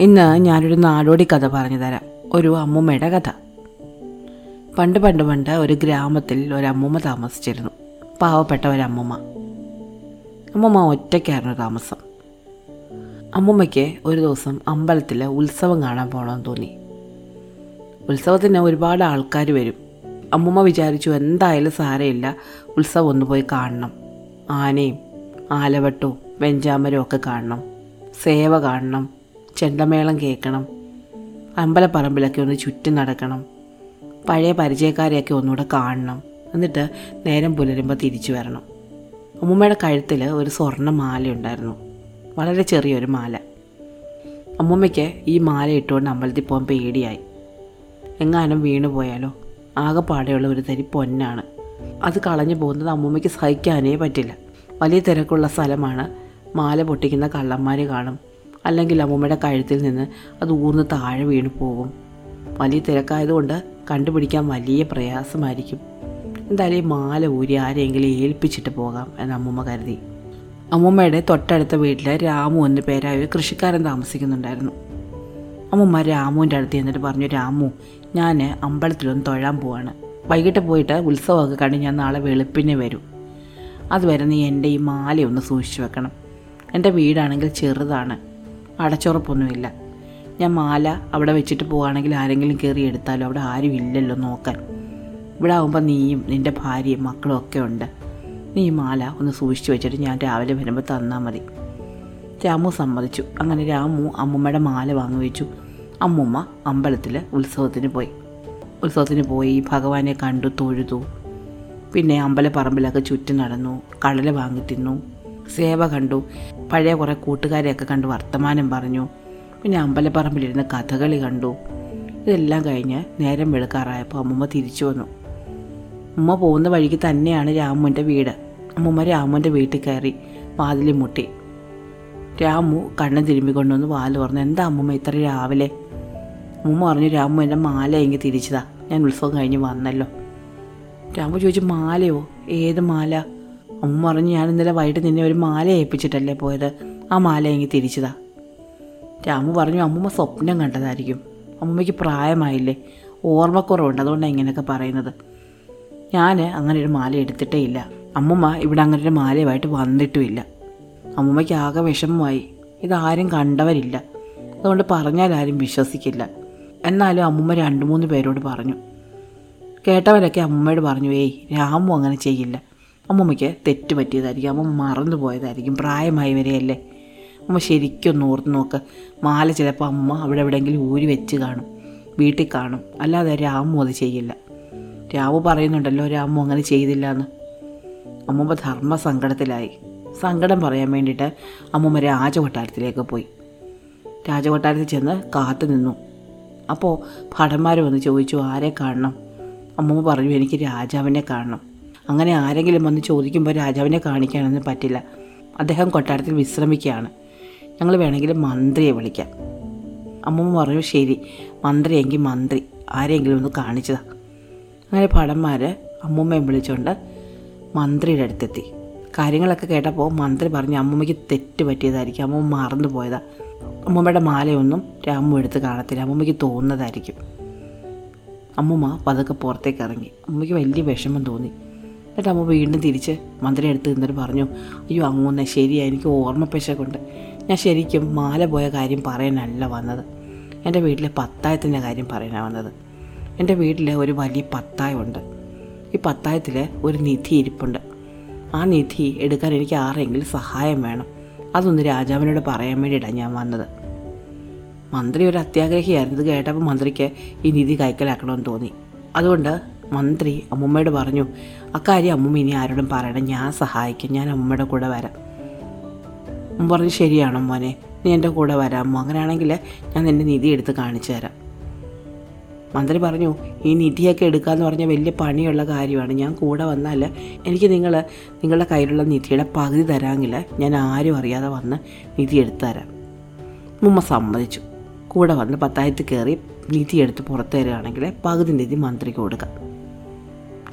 ഇന്ന് ഞാനൊരു നാടോടി കഥ പറഞ്ഞു തരാം. ഒരു അമ്മൂമ്മയുടെ കഥ. പണ്ട് പണ്ട് പണ്ട് ഒരു ഗ്രാമത്തിൽ ഒരു താമസിച്ചിരുന്നു. പാവപ്പെട്ട ഒരു അമ്മൂമ്മ അമ്മൂമ്മ ഒറ്റയ്ക്കായിരുന്നു താമസം. അമ്മൂമ്മയ്ക്ക് ഒരു ദിവസം അമ്പലത്തിൽ ഉത്സവം കാണാൻ പോകണമെന്ന് തോന്നി. ഉത്സവത്തിന് ഒരുപാട് ആൾക്കാർ വരും. അമ്മൂമ്മ വിചാരിച്ചു എന്തായാലും സാരമില്ല. ഉത്സവം ഒന്ന് പോയി കാണണം. ആനയും ആലവട്ടവും വെഞ്ചാമരവും ഒക്കെ കാണണം. സേവ കാണണം. ചെണ്ടമേളം കേൾക്കണം. അമ്പലപ്പറമ്പിലൊക്കെ ഒന്ന് ചുറ്റി നടക്കണം. പഴയ പരിചയക്കാരെയൊക്കെ ഒന്നുകൂടെ കാണണം. എന്നിട്ട് നേരം പുലരുമ്പോൾ തിരിച്ചു വരണം. അമ്മൂമ്മയുടെ കഴുത്തിൽ ഒരു സ്വർണ മാലയുണ്ടായിരുന്നു വളരെ ചെറിയൊരു മാല. അമ്മൂമ്മയ്ക്ക് ഈ മാല ഇട്ടുകൊണ്ട് അമ്പലത്തിൽ പോകാൻ പേടിയായി. എങ്ങാനും വീണു പോയാലോ ആകെപ്പാടെയുള്ള ഒരു തരി പൊന്നാണ്. അത് കളഞ്ഞു പോകുന്നത് അമ്മൂമ്മയ്ക്ക് സഹിക്കാനേ പറ്റില്ല. വലിയ തിരക്കുള്ള സ്ഥലമാണ്. മാല പൊട്ടിക്കുന്ന കള്ളന്മാർ കാണും. അല്ലെങ്കിൽ അമ്മൂമ്മയുടെ കഴുത്തിൽ നിന്ന് അത് ഊർന്ന് താഴെ വീണു പോകും. വലിയ തിരക്കായതുകൊണ്ട് കണ്ടുപിടിക്കാൻ വലിയ പ്രയാസമായിരിക്കും. എന്തായാലും ഈ മാല ഊരി ആരെങ്കിലും ഏൽപ്പിച്ചിട്ട് പോകാം എന്ന് അമ്മൂമ്മ കരുതി. അമ്മൂമ്മയുടെ തൊട്ടടുത്ത വീട്ടിൽ രാമു എന്ന പേരായ ഒരു കൃഷിക്കാരൻ താമസിക്കുന്നുണ്ടായിരുന്നു. അമ്മൂമ്മ രാമുവിന്റെ അടുത്ത് ചെന്നിട്ട് പറഞ്ഞു രാമു ഞാൻ അമ്പലത്തിലൊന്ന് തൊഴാൻ പോവാണ്. വൈകിട്ട് പോയിട്ട് ഉത്സവമൊക്കെ കണ്ട് ഞാൻ നാളെ വെളുപ്പിനെ വരും. അതുവരെ നീ എന്റെ ഈ മാലയൊന്ന് സൂക്ഷിച്ചു വെക്കണം. എന്റെ വീടാണെങ്കിൽ ചെറുതാണ്. അടച്ചുറപ്പൊന്നുമില്ല. ഞാൻ മാല അവിടെ വെച്ചിട്ട് പോവുകയാണെങ്കിൽ ആരെങ്കിലും കയറി എടുത്താലോ? അവിടെ ആരും ഇല്ലല്ലോ നോക്കാൻ. ഇവിടെ ആകുമ്പോൾ നീയും നിന്റെ ഭാര്യയും മക്കളും ഒക്കെ ഉണ്ട്. നീ ഈ മാല ഒന്ന് സൂക്ഷിച്ചു വെച്ചിട്ട് ഞാൻ രാവിലെ വരുമ്പോൾ തന്നാൽ മതി. രാമു സമ്മതിച്ചു. അങ്ങനെ രാമു അമ്മമ്മയുടെ മാല വാങ്ങി വെച്ചു. അമ്മൂമ്മ അമ്പലത്തിൽ ഉത്സവത്തിന് പോയി. ഉത്സവത്തിന് പോയി ഭഗവാനെ കണ്ടു തൊഴുതു. പിന്നെ അമ്പലപ്പറമ്പിലൊക്കെ ചുറ്റി നടന്നു കടല വാങ്ങി തിന്നു. സേവ കണ്ടു പഴയ കുറേ കൂട്ടുകാരെയൊക്കെ കണ്ട് വർത്തമാനം പറഞ്ഞു. പിന്നെ അമ്പലപ്പറമ്പിലിരുന്ന് കഥകളി കണ്ടു. ഇതെല്ലാം കഴിഞ്ഞ് നേരം വെളുക്കാറായപ്പോൾ അമ്മൂമ്മ തിരിച്ചു വന്നു. ഉമ്മ പോകുന്ന വഴിക്ക് തന്നെയാണ് രാമുവിന്റെ വീട്. അമ്മൂമ്മ രാമുവിന്റെ വീട്ടിൽ കയറി വാതിലിൽ മുട്ടി. രാമു കണ്ണ് തിരുമ്പിക്കൊണ്ടുവന്ന് വാൽ പറഞ്ഞു എന്താ അമ്മൂമ്മ ഇത്ര രാവിലെ അമ്മൂമ്മ പറഞ്ഞു രാമു എന്റെ മാല എങ്കിൽ തിരിച്ചതാ. ഞാൻ ഉത്സവം കഴിഞ്ഞ് വന്നല്ലോ. രാമു ചോദിച്ചു മാലയോ? ഏത് മാല? അമ്മ പറഞ്ഞു ഞാൻ ഇന്നലെ വൈകിട്ട് നിന്നെ ഒരു മാല ഏൽപ്പിച്ചിട്ടല്ലേ പോയത്. ആ മാല എങ്കിൽ തിരിച്ചതാ. രാമു പറഞ്ഞു അമ്മൂമ്മ സ്വപ്നം കണ്ടതായിരിക്കും. അമ്മൂമ്മയ്ക്ക് പ്രായമായില്ലേ. ഓർമ്മക്കുറവുണ്ട്. അതുകൊണ്ടാണ് ഇങ്ങനെയൊക്കെ പറയുന്നത്. ഞാൻ അങ്ങനെ ഒരു മാല എടുത്തിട്ടേ ഇല്ല. അമ്മൂമ്മ ഇവിടെ അങ്ങനെ ഒരു മാലയുമായിട്ട് വന്നിട്ടുമില്ല. അമ്മൂമ്മയ്ക്ക് ആകെ വിഷമമായി. ഇതാരും കണ്ടവരില്ല. അതുകൊണ്ട് പറഞ്ഞാൽ ആരും വിശ്വസിക്കില്ല. എന്നാലും അമ്മൂമ്മ രണ്ട് മൂന്ന് പേരോട് പറഞ്ഞു. കേട്ടവരൊക്കെ അമ്മൂമ്മയോട് പറഞ്ഞു ഏയ് രാമു അങ്ങനെ ചെയ്യില്ല. അമ്മുമ്മയ്ക്ക് തെറ്റ് പറ്റിയതായിരിക്കും. അമ്മ മറന്നു പോയതായിരിക്കും. പ്രായമായി വരെയല്ലേ. അമ്മ ശരിക്കൊന്ന് ഓർത്ത് നോക്ക്. മാല ചിലപ്പോൾ അമ്മ അവിടെ എവിടെയെങ്കിലും ഊരി വെച്ച് കാണും. വീട്ടിൽ കാണും. അല്ലാതെ രാമു അത് ചെയ്യില്ല. രാമു പറയുന്നുണ്ടല്ലോ രാമു അങ്ങനെ ചെയ്തില്ല എന്ന് അമ്മൂമ്മ ധർമ്മ സങ്കടത്തിലായി സങ്കടം പറയാൻ വേണ്ടിയിട്ട് അമ്മൂമ്മ രാജകൊട്ടാരത്തിലേക്ക് പോയി. രാജകൊട്ടാരത്തിൽ ചെന്ന് കാത്തു നിന്നു. അപ്പോൾ ഭടന്മാർ വന്ന് ചോദിച്ചു ആരെ കാണണം? അമ്മ പറഞ്ഞു എനിക്ക് രാജാവിനെ കാണണം. അങ്ങനെ ആരെങ്കിലും വന്ന് ചോദിക്കുമ്പോൾ രാജാവിനെ കാണിക്കാനൊന്നും പറ്റില്ല. അദ്ദേഹം കൊട്ടാരത്തിൽ വിശ്രമിക്കുകയാണ്. ഞങ്ങൾ വേണമെങ്കിൽ മന്ത്രിയെ വിളിക്കാം. അമ്മ പറഞ്ഞു ശരി മന്ത്രിയെങ്കിൽ മന്ത്രി ആരെങ്കിലും ഒന്ന് കാണിച്ചതാണ് അങ്ങനെ ഭടന്മാർ അമ്മൂമ്മയെ വിളിച്ചുകൊണ്ട് മന്ത്രിയുടെ അടുത്തെത്തി. കാര്യങ്ങളൊക്കെ കേട്ടപ്പോൾ മന്ത്രി പറഞ്ഞു അമ്മൂമ്മയ്ക്ക് തെറ്റ് പറ്റിയതായിരിക്കും. അമ്മൂമ്മ മറന്നു പോയതാ. അമ്മൂമ്മയുടെ മാലയൊന്നും രാമു എടുത്ത് കാണത്തില്ല. അമ്മൂമ്മയ്ക്ക് തോന്നുന്നതായിരിക്കും. അമ്മൂമ്മ പതുക്കെ പുറത്തേക്ക് ഇറങ്ങി. അമ്മയ്ക്ക് വലിയ വിഷമം തോന്നി. എന്നിട്ട് അമ്മ വീണ്ടും തിരിച്ച് മന്ത്രി അടുത്ത് നിന്നിട്ട് പറഞ്ഞു അയ്യോ അങ്ങൂന്നെ ശരിയാ എനിക്ക് കൊണ്ട്. ഞാൻ ശരിക്കും മാല പോയ കാര്യം പറയാനല്ല വന്നത്. എന്റെ വീട്ടിലെ പത്തായത്തിന്റെ കാര്യം പറയാനാണ് വന്നത്. എന്റെ വീട്ടിൽ ഒരു വലിയ പത്തായമുണ്ട്. ഈ പത്തായത്തിൽ ഒരു നിധി ഇരിപ്പുണ്ട്. ആ നിധി എടുക്കാൻ എനിക്ക് ആരെങ്കിലും സഹായം വേണം. അതൊന്ന് രാജാവിനോട് പറയാൻ വേണ്ടിയിട്ടാണ് ഞാൻ വന്നത്. മന്ത്രി ഒരു അത്യാഗ്രഹിയായിരുന്നു ഇത് കേട്ടപ്പോൾ മന്ത്രിക്ക് ഈ നിധി കൈക്കലാക്കണമെന്ന് തോന്നി. അതുകൊണ്ട് മന്ത്രി അമ്മൂമ്മയോട് പറഞ്ഞു അക്കാര്യം അമ്മൂമ്മ ഇനി ആരോടും പറയണം ഞാൻ സഹായിക്കും. ഞാൻ അമ്മൂമ്മയുടെ കൂടെ വരാം. അമ്മ പറഞ്ഞു ശരിയാണോ മോനെ നീ എന്റെ കൂടെ വരാമോ അങ്ങനെയാണെങ്കിൽ ഞാൻ നിന്റെ നിധി എടുത്ത് കാണിച്ചു തരാം. മന്ത്രി പറഞ്ഞു ഈ നിധിയൊക്കെ എടുക്കുക എന്ന് പറഞ്ഞാൽ വലിയ പണിയുള്ള കാര്യമാണ്. ഞാൻ കൂടെ വന്നാൽ എനിക്ക് നിങ്ങൾ നിങ്ങളുടെ കയ്യിലുള്ള നിധിയുടെ പകുതി തരാമെങ്കിൽ ഞാൻ ആരും അറിയാതെ വന്ന് നിധി എടുത്തു തരാം. മുമ്മ സമ്മതിച്ചു. കൂടെ വന്ന് പത്തായിരത്തിൽ കയറി നിധി എടുത്ത് പുറത്തു തരികയാണെങ്കിൽ പകുതി നിധി മന്ത്രിക്ക് കൊടുക്കാം.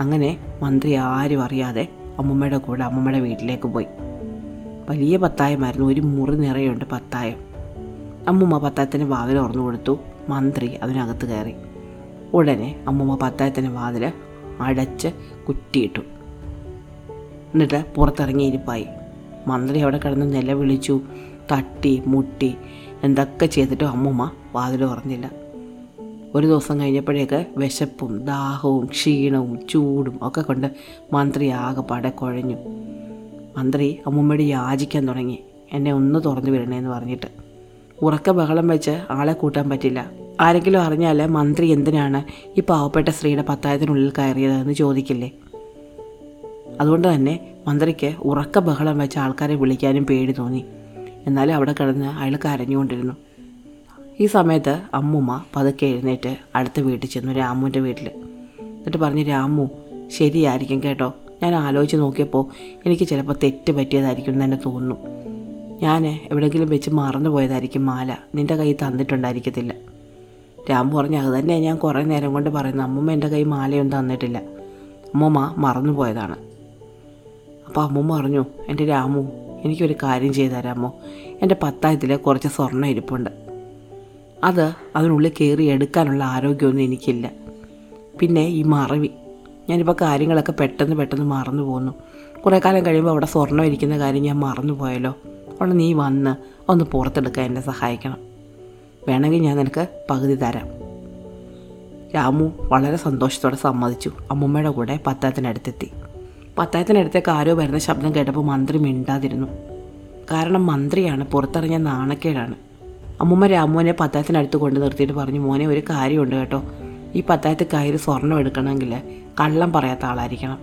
അങ്ങനെ മന്ത്രി ആരും അറിയാതെ അമ്മമ്മയുടെ കൂടെ അമ്മമ്മയുടെ വീട്ടിലേക്ക് പോയി. വലിയ പത്തായമായിരുന്നു. ഒരു മുറി നിറയുണ്ട് പത്തായം. അമ്മുമ്മ പത്തായത്തിന് വാവിൽ ഓർന്നു കൊടുത്തു. മന്ത്രി അതിനകത്ത് കയറി. ഉടനെ അമ്മമ്മ പത്തായത്തിന് വാതിൽ അടച്ച് കുറ്റിയിട്ടു. എന്നിട്ട് പുറത്തിറങ്ങി ഇരിപ്പായി. മന്ത്രി അവിടെ കിടന്ന് നിലവിളിച്ചു തട്ടി മുട്ടി എന്തൊക്കെ ചെയ്തിട്ടും അമ്മൂമ്മ വാതിൽ തുറന്നില്ല. ഒരു ദിവസം കഴിഞ്ഞപ്പോഴേക്ക് വിശപ്പും ദാഹവും ക്ഷീണവും ചൂടും ഒക്കെ കൊണ്ട് മന്ത്രി ആകെപ്പാടെ കുഴഞ്ഞു. മന്ത്രി അമ്മൂമ്മയോട് യാചിക്കാൻ തുടങ്ങി. എന്നെ ഒന്ന് തുറന്നു വിടണേന്ന് പറഞ്ഞിട്ട്. ഉറക്ക ബഹളം വെച്ച് ആളെ കൂട്ടാൻ പറ്റില്ല. ആരെങ്കിലും അറിഞ്ഞാൽ മന്ത്രി എന്തിനാണ് ഈ പാവപ്പെട്ട സ്ത്രീയുടെ പത്തായത്തിനുള്ളിൽ കയറിയതെന്ന് ചോദിക്കില്ലേ? അതുകൊണ്ട് തന്നെ മന്ത്രിക്ക് ഉറക്ക ബഹളം വെച്ച് ആൾക്കാരെ വിളിക്കാനും പേടി തോന്നി. എന്നാലും അവിടെ കിടന്ന് അയാൾ കരഞ്ഞുകൊണ്ടിരുന്നു. ഈ സമയത്ത് അമ്മുമ്മ പതുക്കെ എഴുന്നേറ്റ് അടുത്ത വീട്ടിൽ ചെന്നു രാമുവിന്റെ വീട്ടിൽ. എന്നിട്ട് പറഞ്ഞു രാമു ശരിയായിരിക്കും കേട്ടോ. ഞാൻ ആലോചിച്ച് നോക്കിയപ്പോൾ എനിക്ക് ചിലപ്പോൾ തെറ്റ് പറ്റിയതായിരിക്കും എന്ന് തന്നെ തോന്നുന്നു. ഞാൻ എവിടെയെങ്കിലും വെച്ച് മറന്നു പോയതായിരിക്കും മാല. നിന്റെ കൈ തന്നിട്ടുണ്ടായിരിക്കത്തില്ല. രാമു പറഞ്ഞു അത് തന്നെ ഞാൻ കുറേ നേരം കൊണ്ട് പറയുന്നത്. അമ്മമ്മ എന്റെ കൈ മാലയൊന്നും തന്നിട്ടില്ല. അമ്മമ്മ മറന്നു പോയതാണ്. അപ്പോൾ അമ്മൂമ്മ പറഞ്ഞു എന്റെ രാമു എനിക്കൊരു കാര്യം ചെയ്തു തരാമോ എന്റെ പത്തായത്തിൽ കുറച്ച് സ്വർണം ഇരിപ്പുണ്ട്. അത് അതിനുള്ളിൽ കയറി എടുക്കാനുള്ള ആരോഗ്യമൊന്നും എനിക്കില്ല. പിന്നെ ഈ മറവി. ഞാനിപ്പോൾ കാര്യങ്ങളൊക്കെ പെട്ടെന്ന് പെട്ടെന്ന് മറന്നു പോകുന്നു കുറേ കാലം കഴിയുമ്പോൾ അവിടെ സ്വർണം ഇരിക്കുന്ന കാര്യം ഞാൻ മറന്നു പോയല്ലോ. അവിടെ നീ വന്ന് ഒന്ന് പുറത്തെടുക്കാൻ എന്നെ സഹായിക്കണം. വേണമെങ്കിൽ ഞാൻ നിനക്ക് പകുതി തരാം. രാമു വളരെ സന്തോഷത്തോടെ സമ്മതിച്ചു. അമ്മൂമ്മയുടെ കൂടെ പത്തായത്തിനടുത്തെത്തി. പത്തായത്തിനടുത്തേക്ക് ആരോ വരുന്ന ശബ്ദം കേട്ടപ്പോൾ മന്ത്രി മിണ്ടാതിരുന്നു. കാരണം മന്ത്രിയാണ് പുറത്തിറങ്ങിയ നാണക്കേടാണ്. അമ്മൂമ്മ രാമുവിനെ പത്തായത്തിനടുത്ത് കൊണ്ട് നിർത്തിയിട്ട് പറഞ്ഞു മോനെ ഒരു കാര്യമുണ്ട് കേട്ടോ. ഈ പത്തായത്തെ കയറി സ്വർണം എടുക്കണമെങ്കിൽ കള്ളം പറയാത്ത ആളായിരിക്കണം.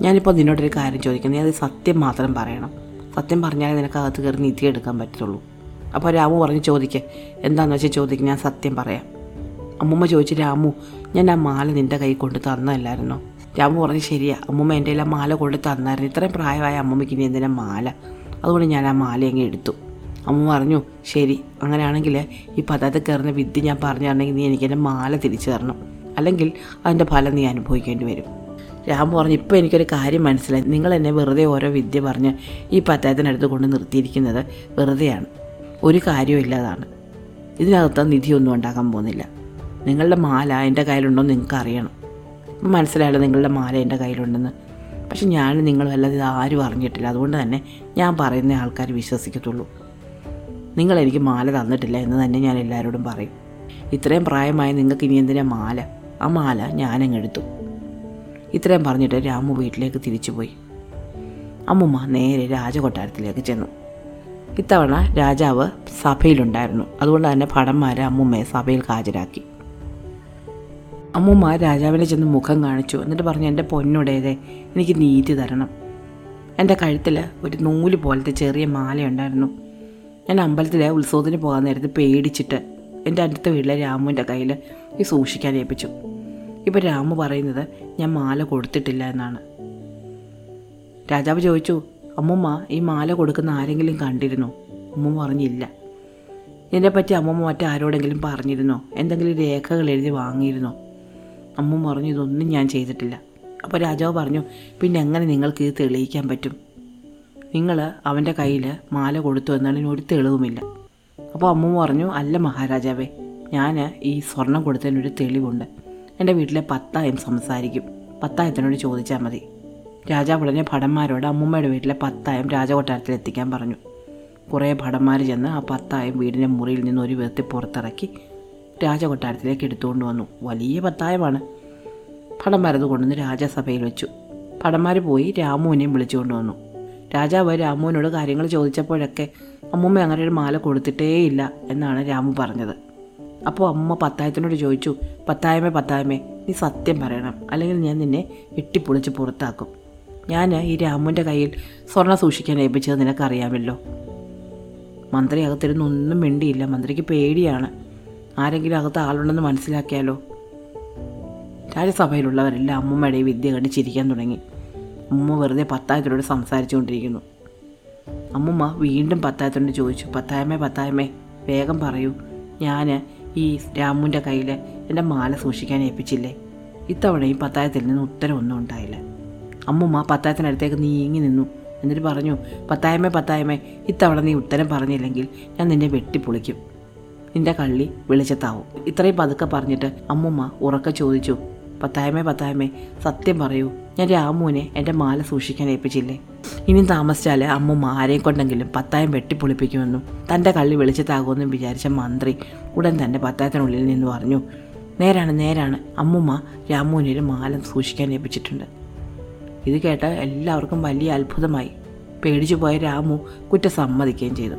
ഞാനിപ്പോൾ നിന്നോടൊരു കാര്യം ചോദിക്കുന്നു. നീ അത് സത്യം മാത്രം പറയണം. സത്യം പറഞ്ഞാലേ നിനക്ക് അകത്ത് കയറി നിധി എടുക്കാൻ പറ്റത്തുള്ളൂ. അപ്പോൾ രാമു പറഞ്ഞു ചോദിക്കേ. എന്താണെന്ന് വെച്ചാൽ ചോദിക്കും ഞാൻ സത്യം പറയാം. അമ്മൂമ്മ ചോദിച്ചു രാമു ഞാൻ ആ മാല നിന്റെ കൈ കൊണ്ട് തന്നതല്ലായിരുന്നു രാമു പറഞ്ഞു ശരിയാ. അമ്മൂമ്മ എന്റെ ആ മാല കൊണ്ട് തന്നായിരുന്നു. ഇത്രയും പ്രായമായ അമ്മൂമ്മയ്ക്ക് ഇനി എന്തിനാ മാല? അതുകൊണ്ട് ഞാൻ ആ മാല അങ്ങ് എടുത്തു. അമ്മ പറഞ്ഞു ശരി. അങ്ങനെയാണെങ്കിൽ ഈ പതാത കയറുന്ന വിദ്യ ഞാൻ പറഞ്ഞാണെങ്കിൽ നീ എനിക്ക് എന്റെ മാല തിരിച്ചു തരണം. അല്ലെങ്കിൽ അതിന്റെ ഫലം നീ അനുഭവിക്കേണ്ടി വരും. രാമു പറഞ്ഞു ഇപ്പോൾ എനിക്കൊരു കാര്യം മനസ്സിലായി. നിങ്ങൾ എന്നെ വെറുതെ ഓരോ വിദ്യ പറഞ്ഞ് ഈ പത്തായത്തിനടുത്ത് കൊണ്ട് നിർത്തിയിരിക്കുന്നത് വെറുതെയാണ്. ഒരു കാര്യവും ഇല്ലാതാണ്. ഇതിനകത്ത് നിധിയൊന്നും ഉണ്ടാക്കാൻ പോകുന്നില്ല. നിങ്ങളുടെ മാല എന്റെ കയ്യിലുണ്ടോ നിങ്ങൾക്ക് അറിയണം അപ്പം മനസ്സിലായല്ലോ നിങ്ങളുടെ മാല എന്റെ കയ്യിലുണ്ടെന്ന്. പക്ഷെ ഞാൻ നിങ്ങളും അല്ലാതെ ഇത് ആരും അറിഞ്ഞിട്ടില്ല. അതുകൊണ്ട് തന്നെ ഞാൻ പറയുന്ന ആൾക്കാർ വിശ്വസിക്കത്തുള്ളൂ. നിങ്ങളെനിക്ക് മാല തന്നിട്ടില്ല എന്ന് തന്നെ ഞാൻ എല്ലാവരോടും പറയും. ഇത്രയും പ്രായമായി നിങ്ങൾക്ക് ഇനി എന്തിനാ മാല? ആ മാല ഞാനങ്ങ് എടുത്തു. ഇത്രയും പറഞ്ഞിട്ട് രാമു വീട്ടിലേക്ക് തിരിച്ചുപോയി. അമ്മുമ്മ നേരെ രാജകൊട്ടാരത്തിലേക്ക് ചെന്നു. ഇത്തവണ രാജാവ് സഭയിലുണ്ടായിരുന്നു. അതുകൊണ്ട് തന്നെ ഭടന്മാരെ അമ്മുമ്മയെ സഭയിൽ ഹാജരാക്കി. അമ്മുമ്മ രാജാവിനെ ചെന്ന് മുഖം കാണിച്ചു. എന്നിട്ട് പറഞ്ഞു എന്റെ പൊന്നുടേതെ എനിക്ക് നീതി തരണം. എന്റെ കഴുത്തിൽ ഒരു നൂൽ പോലത്തെ ചെറിയ മാലയുണ്ടായിരുന്നു. ഞാൻ അമ്പലത്തിലെ ഉത്സവത്തിന് പോകാൻ നേരത്ത് പേടിച്ചിട്ട് എന്റെ അടുത്ത വീട്ടിലെ രാമുവിന്റെ കയ്യിൽ ഈ സൂക്ഷിക്കാൻ ഏൽപ്പിച്ചു. ഇപ്പോൾ രാമു പറയുന്നത് ഞാൻ മാല കൊടുത്തിട്ടില്ല എന്നാണ്. രാജാവ് ചോദിച്ചു അമ്മുമ്മ ഈ മാല കൊടുക്കുന്ന ആരെങ്കിലും കണ്ടിരുന്നോ? അമ്മമ്മ പറഞ്ഞില്ല. ഇതിനെപ്പറ്റി അമ്മമ്മ മറ്റാരോടെങ്കിലും പറഞ്ഞിരുന്നോ? എന്തെങ്കിലും രേഖകൾ എഴുതി വാങ്ങിയിരുന്നോ? അമ്മമ്മ പറഞ്ഞു ഇതൊന്നും ഞാൻ ചെയ്തിട്ടില്ല. അപ്പോൾ രാജാവ് പറഞ്ഞു പിന്നെ എങ്ങനെ നിങ്ങൾക്ക് ഇത് തെളിയിക്കാൻ പറ്റും? നിങ്ങൾ അവന്റെ കയ്യിൽ മാല കൊടുത്തു എന്നതിന് ഒരു തെളിവുമില്ല. അപ്പോൾ അമ്മമ്മ പറഞ്ഞു അല്ല മഹാരാജാവേ ഞാൻ ഈ സ്വർണം കൊടുത്തതിനൊരു തെളിവുണ്ട്. എന്റെ വീട്ടിലെ പത്തായം സംസാരിക്കും. പത്തായത്തിനോട് ചോദിച്ചാൽ മതി. രാജാവ് ഉടനെ ഭടന്മാരോട് അമ്മൂമ്മയുടെ വീട്ടിലെ പത്തായം രാജകൊട്ടാരത്തിൽ എത്തിക്കാൻ പറഞ്ഞു. കുറേ ഭടന്മാർ ചെന്ന് ആ പത്തായം വീടിന്റെ മുറിയിൽ നിന്ന് ഒരു വിധത്തിൽ പുറത്തിറക്കി രാജകൊട്ടാരത്തിലേക്ക് എടുത്തുകൊണ്ട് വന്നു. വലിയ പത്തായമാണ്. ഭടന്മാരത് കൊണ്ടുവന്ന് രാജസഭയിൽ വെച്ചു. ഭടന്മാർ പോയി രാമുവിനെയും വിളിച്ചുകൊണ്ട് വന്നു. രാജാവ് രാമുവിനോട് കാര്യങ്ങൾ ചോദിച്ചപ്പോഴൊക്കെ അമ്മൂമ്മ അങ്ങനെ ഒരു മാല കൊടുത്തിട്ടേയില്ല എന്നാണ് രാമു പറഞ്ഞത്. അപ്പോൾ അമ്മ പത്തായത്തിനോട് ചോദിച്ചു പത്തായമേ പത്തായമേ നീ സത്യം പറയണം. അല്ലെങ്കിൽ ഞാൻ നിന്നെ വെട്ടിപ്പൊളിച്ച് പുറത്താക്കും. ഞാൻ ഈ രാമുവിന്റെ കയ്യിൽ സ്വർണം സൂക്ഷിക്കാൻ ഏൽപ്പിച്ചത് നിനക്കറിയാമല്ലോ. മന്ത്രി അകത്തിരുന്ന് ഒന്നും മിണ്ടിയില്ല. മന്ത്രിക്ക് പേടിയാണ്. ആരെങ്കിലും അകത്ത് ആളുണ്ടെന്ന് മനസ്സിലാക്കിയാലോ? രാജ്യസഭയിലുള്ളവരെല്ലാം അമ്മമ്മയുടെ വിദ്യ കണ്ട് ചിരിക്കാൻ തുടങ്ങി. അമ്മ വെറുതെ പത്തായത്തിനോട് സംസാരിച്ചുകൊണ്ടിരിക്കുന്നു. അമ്മമ്മ വീണ്ടും പത്തായത്തിനോട് ചോദിച്ചു പത്തായമേ പത്തായമേ വേഗം പറയൂ. ഞാൻ ഈ രാമുവിന്റെ കയ്യിൽ എന്റെ മാല സൂക്ഷിക്കാൻ ഏൽപ്പിച്ചില്ലേ? ഇത്തവണയും പത്തായത്തിൽ നിന്ന് ഉത്തരവൊന്നും ഉണ്ടായില്ല. അമ്മുമ്മ പത്തായത്തിനടുത്തേക്ക് നീങ്ങി നിന്നു. എന്നിട്ട് പറഞ്ഞു പത്തായമ്മേ പത്തായമ്മേ ഇത്തവണ നീ ഉത്തരം പറഞ്ഞില്ലെങ്കിൽ ഞാൻ നിന്നെ വെട്ടിപ്പൊളിക്കും. നിന്റെ കള്ളി വെളിച്ചത്താവും. ഇത്രയും പതുക്കെ പറഞ്ഞിട്ട് അമ്മുമ്മ ഉറക്കെ ചോദിച്ചു പത്തായമ്മേ പത്തായമ്മേ സത്യം പറയൂ ഞാൻ രാമുവിനെ എന്റെ മാല സൂക്ഷിക്കാൻ ഏൽപ്പിച്ചില്ലേ? ഇനി താമസിച്ചാൽ അമ്മുമ്മ ആരെയും കൊണ്ടെങ്കിലും പത്തായം വെട്ടിപ്പൊളിപ്പിക്കുമെന്നും തന്റെ കള്ളി വെളിച്ചത്താകുമെന്നും വിചാരിച്ച മന്ത്രി ഉടൻ തന്നെ പത്തായത്തിനുള്ളിൽ നിന്ന് പറഞ്ഞു നേരാണ് നേരാണ് അമ്മുമ്മ രാമുവിനൊരു മാലം സൂക്ഷിക്കാൻ ഏൽപ്പിച്ചിട്ടുണ്ട്. ഇത് കേട്ട് എല്ലാവർക്കും വലിയ അത്ഭുതമായി. പേടിച്ചു പോയ രാമു കുറ്റ സമ്മതിക്കുകയും ചെയ്തു.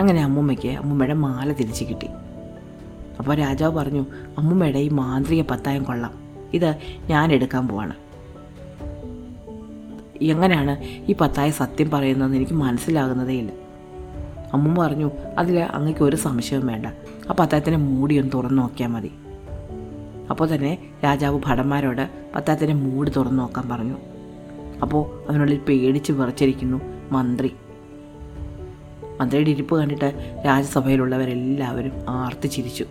അങ്ങനെ അമ്മുമ്മയ്ക്ക് അമ്മുമ്മയുടെ മാല തിരിച്ചു കിട്ടി. അപ്പോൾ രാജാവ് പറഞ്ഞു അമ്മുമ്മയുടെ ഈ മാന്ത്രിക പത്തായം കൊള്ളാം. ഇത് ഞാൻ എടുക്കാൻ പോവാണ്. എങ്ങനെയാണ് ഈ പത്തായ സത്യം പറയുന്നതെന്ന് എനിക്ക് മനസ്സിലാകുന്നതേയില്ല അമ്മുമ്മ പറഞ്ഞു അതിൽ അങ്ങക്ക് ഒരു സംശയവും വേണ്ട. ആ പത്തായത്തിനെ മൂടിയൊന്ന് തുറന്നു നോക്കിയാൽ മതി. അപ്പോൾ തന്നെ രാജാവ് ഭടന്മാരോട് പത്താത്തിന്റെ മൂട് തുറന്നു നോക്കാൻ പറഞ്ഞു. അപ്പോൾ അവനുള്ളിൽ പേടിച്ച് വിറച്ചിരിക്കുന്നു മന്ത്രി. മന്ത്രിയുടെ ഇരിപ്പ് കണ്ടിട്ട് രാജ്യസഭയിലുള്ളവരെല്ലാവരും ആർത്തി ചിരിച്ചു.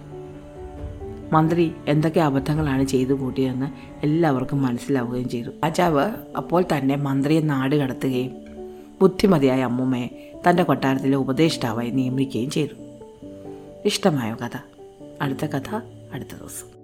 മന്ത്രി എന്തൊക്കെ അബദ്ധങ്ങളാണ് ചെയ്തു കൂട്ടിയതെന്ന് എല്ലാവർക്കും മനസ്സിലാവുകയും ചെയ്തു. രാജാവ് അപ്പോൾ തന്നെ മന്ത്രിയെ നാട് കടത്തുകയും ബുദ്ധിമതിയായ അമ്മൂമ്മയെ തന്റെ കൊട്ടാരത്തിലെ ഉപദേഷ്ടാവായി നിയമിക്കുകയും ചെയ്തു. ഇഷ്ടമായ കഥ? അടുത്ത കഥ അടുത്ത ദിവസം.